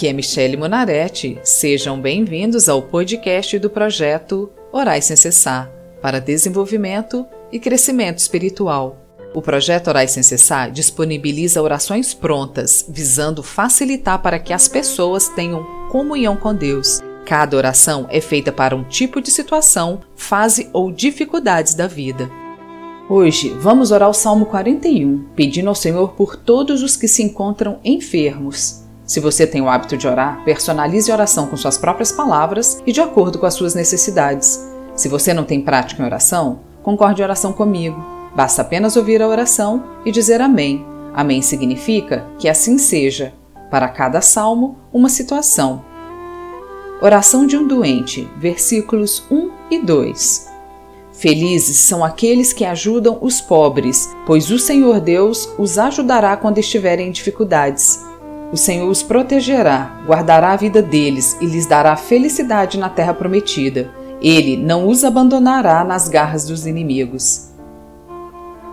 Aqui é Michele Monaretti. Sejam bem-vindos ao podcast do projeto Orais Sem Cessar para desenvolvimento e crescimento espiritual. O projeto Orais Sem Cessar disponibiliza orações prontas, visando facilitar para que as pessoas tenham comunhão com Deus. Cada oração é feita para um tipo de situação, fase ou dificuldades da vida. Hoje vamos orar o Salmo 41, pedindo ao Senhor por todos os que se encontram enfermos. Se você tem o hábito de orar, personalize a oração com suas próprias palavras e de acordo com as suas necessidades. Se você não tem prática em oração, concorde em oração comigo. Basta apenas ouvir a oração e dizer Amém. Amém significa que assim seja. Para cada salmo, uma situação. Oração de um doente, versículos 1 e 2. Felizes são aqueles que ajudam os pobres, pois o Senhor Deus os ajudará quando estiverem em dificuldades. O Senhor os protegerá, guardará a vida deles e lhes dará felicidade na terra prometida. Ele não os abandonará nas garras dos inimigos.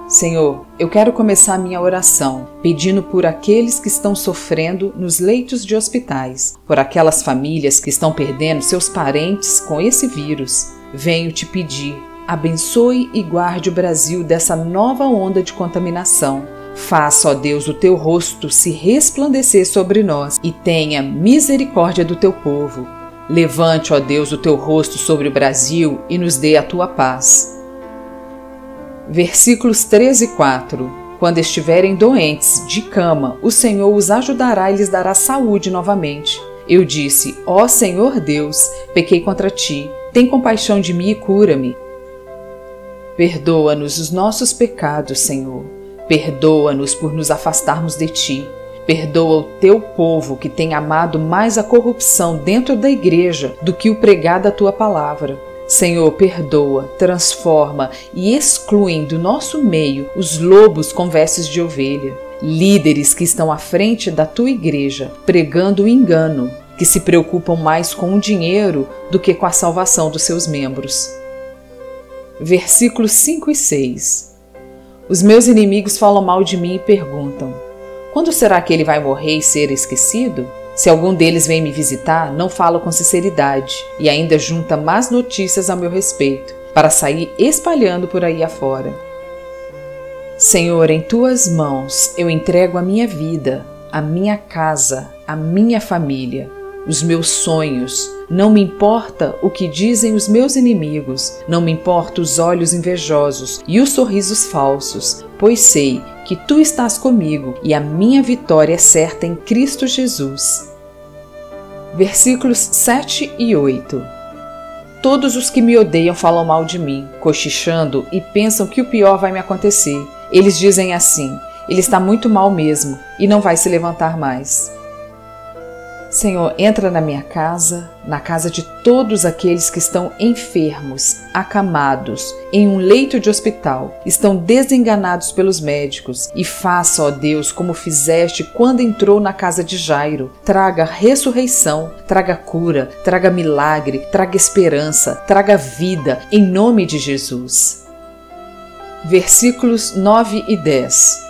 Senhor, eu quero começar minha oração pedindo por aqueles que estão sofrendo nos leitos de hospitais, por aquelas famílias que estão perdendo seus parentes com esse vírus. Venho te pedir, abençoe e guarde o Brasil dessa nova onda de contaminação Faça, ó Deus, o teu rosto se resplandecer sobre nós e tenha misericórdia do teu povo. Levante, ó Deus, o teu rosto sobre o Brasil e nos dê a tua paz. Versículos 13 e 4 Quando estiverem doentes, de cama, o Senhor os ajudará e lhes dará saúde novamente. Eu disse: Ó Senhor Deus, pequei contra ti, tem compaixão de mim e cura-me. Perdoa-nos os nossos pecados, Senhor Perdoa-nos por nos afastarmos de ti. Perdoa o teu povo que tem amado mais a corrupção dentro da igreja do que o pregar da tua palavra. Senhor, perdoa, transforma e excluem do nosso meio os lobos com vestes de ovelha, líderes que estão à frente da tua igreja, pregando o engano, que se preocupam mais com o dinheiro do que com a salvação dos seus membros. Versículos 5 e 6 os meus inimigos falam mal de mim e perguntam: quando será que ele vai morrer e ser esquecido? Se algum deles vem me visitar, não falo com sinceridade e ainda junta más notícias a meu respeito, para sair espalhando por aí afora. Senhor, em tuas mãos eu entrego a minha vida, a minha casa, a minha família os meus sonhos. Não me importa o que dizem os meus inimigos, não me importa os olhos invejosos e os sorrisos falsos, pois sei que tu estás comigo e a minha vitória é certa em Cristo Jesus. Versículos 7 e 8 Todos os que me odeiam falam mal de mim, cochichando e pensam que o pior vai me acontecer. Eles dizem assim: ele está muito mal mesmo e não vai se levantar mais. Senhor, entra na minha casa, na casa de todos aqueles que estão enfermos, acamados, em um leito de hospital, estão desenganados pelos médicos, e faça, ó Deus, como fizeste quando entrou na casa de Jairo. Traga ressurreição, traga cura, traga milagre, traga esperança, traga vida, em nome de Jesus. Versículos 9 e 10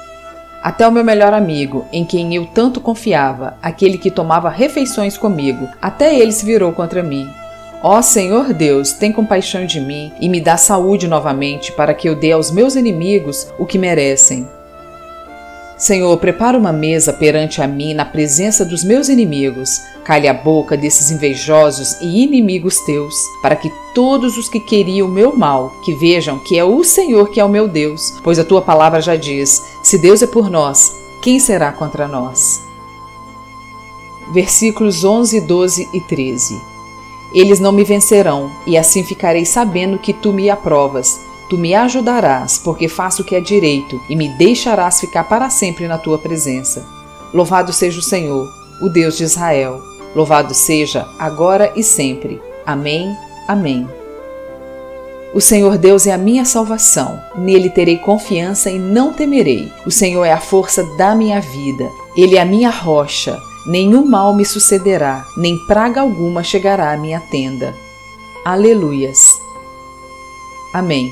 até o meu melhor amigo, em quem eu tanto confiava, aquele que tomava refeições comigo, até ele se virou contra mim. Ó Senhor Deus, tem compaixão de mim e me dá saúde novamente para que eu dê aos meus inimigos o que merecem. Senhor, prepara uma mesa perante a mim na presença dos meus inimigos. Calhe a boca desses invejosos e inimigos teus, para que todos os que queriam o meu mal, que vejam que é o Senhor que é o meu Deus, pois a tua palavra já diz: se Deus é por nós, quem será contra nós? Versículos 11, 12 e 13. Eles não me vencerão, e assim ficarei sabendo que tu me aprovas Tu me ajudarás, porque faço o que é direito, e me deixarás ficar para sempre na tua presença. Louvado seja o Senhor, o Deus de Israel. Louvado seja agora e sempre. Amém. Amém. O Senhor Deus é a minha salvação. Nele terei confiança e não temerei. O Senhor é a força da minha vida. Ele é a minha rocha. Nenhum mal me sucederá, nem praga alguma chegará à minha tenda. Aleluias. Amém.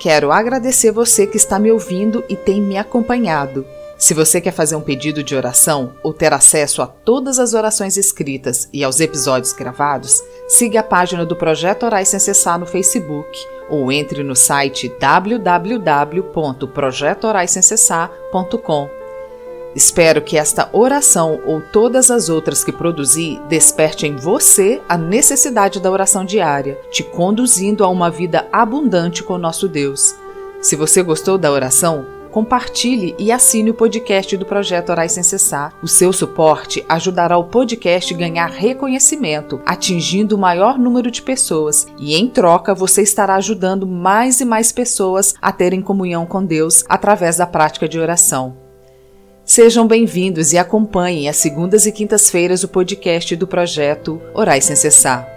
Quero agradecer você que está me ouvindo e tem me acompanhado. Se você quer fazer um pedido de oração ou ter acesso a todas as orações escritas e aos episódios gravados, siga a página do Projeto Orais Sem Cessar no Facebook ou entre no site www.projetoraissemcessar.com. Espero que esta oração ou todas as outras que produzi desperte em você a necessidade da oração diária, te conduzindo a uma vida abundante com nosso Deus. Se você gostou da oração, compartilhe e assine o podcast do Projeto Orais Sem Cessar. O seu suporte ajudará o podcast a ganhar reconhecimento, atingindo o maior número de pessoas, e em troca você estará ajudando mais e mais pessoas a terem comunhão com Deus através da prática de oração. Sejam bem-vindos e acompanhem às segundas e quintas-feiras o podcast do projeto Orais Sem Cessar.